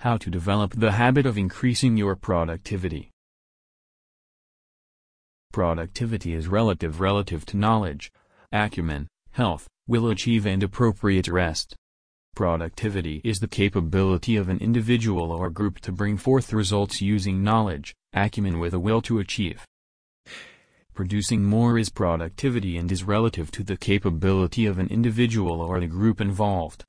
How to develop the habit of increasing your productivity. Productivity is relative relative to knowledge, acumen, health, will achieve and appropriate rest. Productivity is the capability of an individual or group to bring forth results using knowledge, acumen with a will to achieve. Producing more is productivity and is relative to the capability of an individual or the group involved.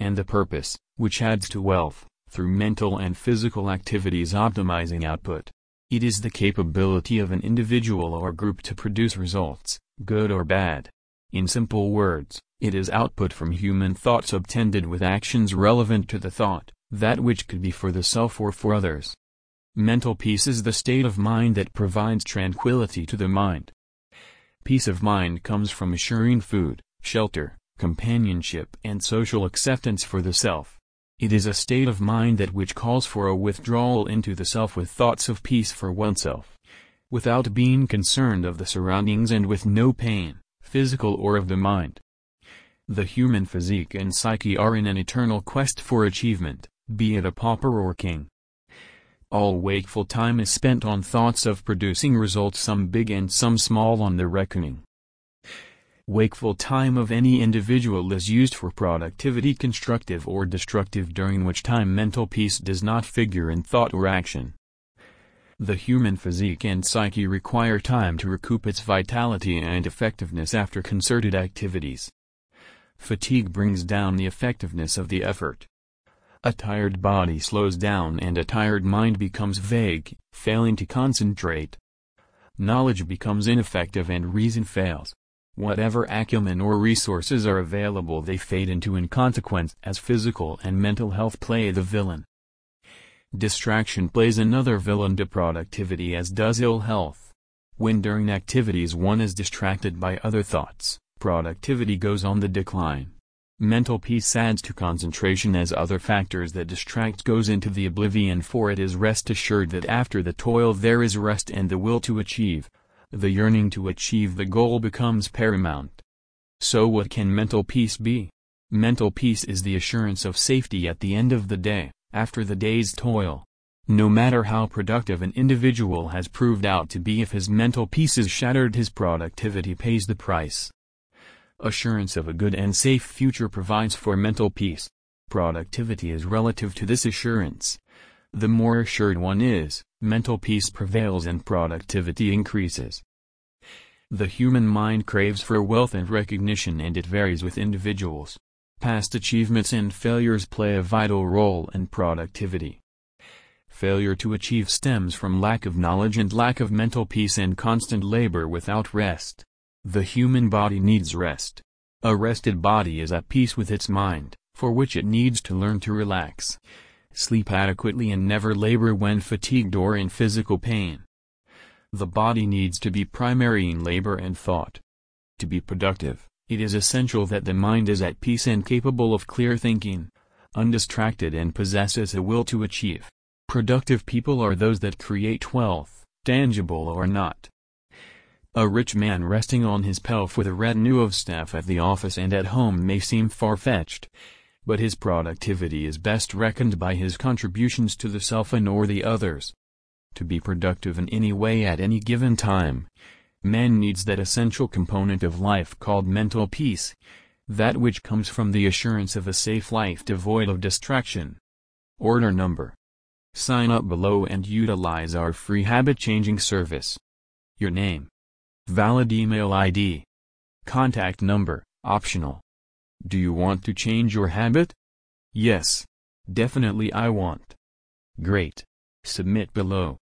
And the purpose, which adds to wealth, through mental and physical activities optimizing output. It is the capability of an individual or group to produce results, good or bad. In simple words, it is output from human thoughts obtended with actions relevant to the thought, that which could be for the self or for others. Mental peace is the state of mind that provides tranquility to the mind. Peace of mind comes from assuring food, shelter, companionship and social acceptance for the self. It is a state of mind that which calls for a withdrawal into the self with thoughts of peace for oneself, without being concerned of the surroundings and with no pain, physical or of the mind. The human physique and psyche are in an eternal quest for achievement, be it a pauper or king. All wakeful time is spent on thoughts of producing results some big and some small on the reckoning. Wakeful time of any individual is used for productivity constructive or destructive during which time mental peace does not figure in thought or action. The human physique and psyche require time to recoup its vitality and effectiveness after concerted activities. Fatigue brings down the effectiveness of the effort. A tired body slows down and a tired mind becomes vague, failing to concentrate. Knowledge becomes ineffective and reason fails. Whatever acumen or resources are available they fade into inconsequence as physical and mental health play the villain. Distraction plays another villain to productivity as does ill health. When during activities one is distracted by other thoughts, productivity goes on the decline. Mental peace adds to concentration as other factors that distract goes into the oblivion for it is rest assured that after the toil there is rest and the will to achieve. The yearning to achieve the goal becomes paramount. So what can mental peace be? Mental peace is the assurance of safety at the end of the day, after the day's toil. No matter how productive an individual has proved out to be if his mental peace is shattered his productivity pays the price. Assurance of a good and safe future provides for mental peace. Productivity is relative to this assurance. The more assured one is, mental peace prevails and productivity increases. The human mind craves for wealth and recognition and it varies with individuals. Past achievements and failures play a vital role in productivity. Failure to achieve stems from lack of knowledge and lack of mental peace and constant labor without rest. The human body needs rest. A rested body is at peace with its mind, for which it needs to learn to relax. Sleep adequately and never labor when fatigued or in physical pain. The body needs to be primary in labor and thought. To be productive, it is essential that the mind is at peace and capable of clear thinking, undistracted and possesses a will to achieve. Productive people are those that create wealth, tangible or not. A rich man resting on his pelf with a retinue of staff at the office and at home may seem far-fetched, but his productivity is best reckoned by his contributions to the self and or the others. To be productive in any way at any given time, man needs that essential component of life called mental peace, that which comes from the assurance of a safe life devoid of distraction. Order number. Sign up below and utilize our free habit-changing service. Your name. Valid email ID. Contact number, optional. Do you want to change your habit? Yes. Definitely I want. Great. Submit below.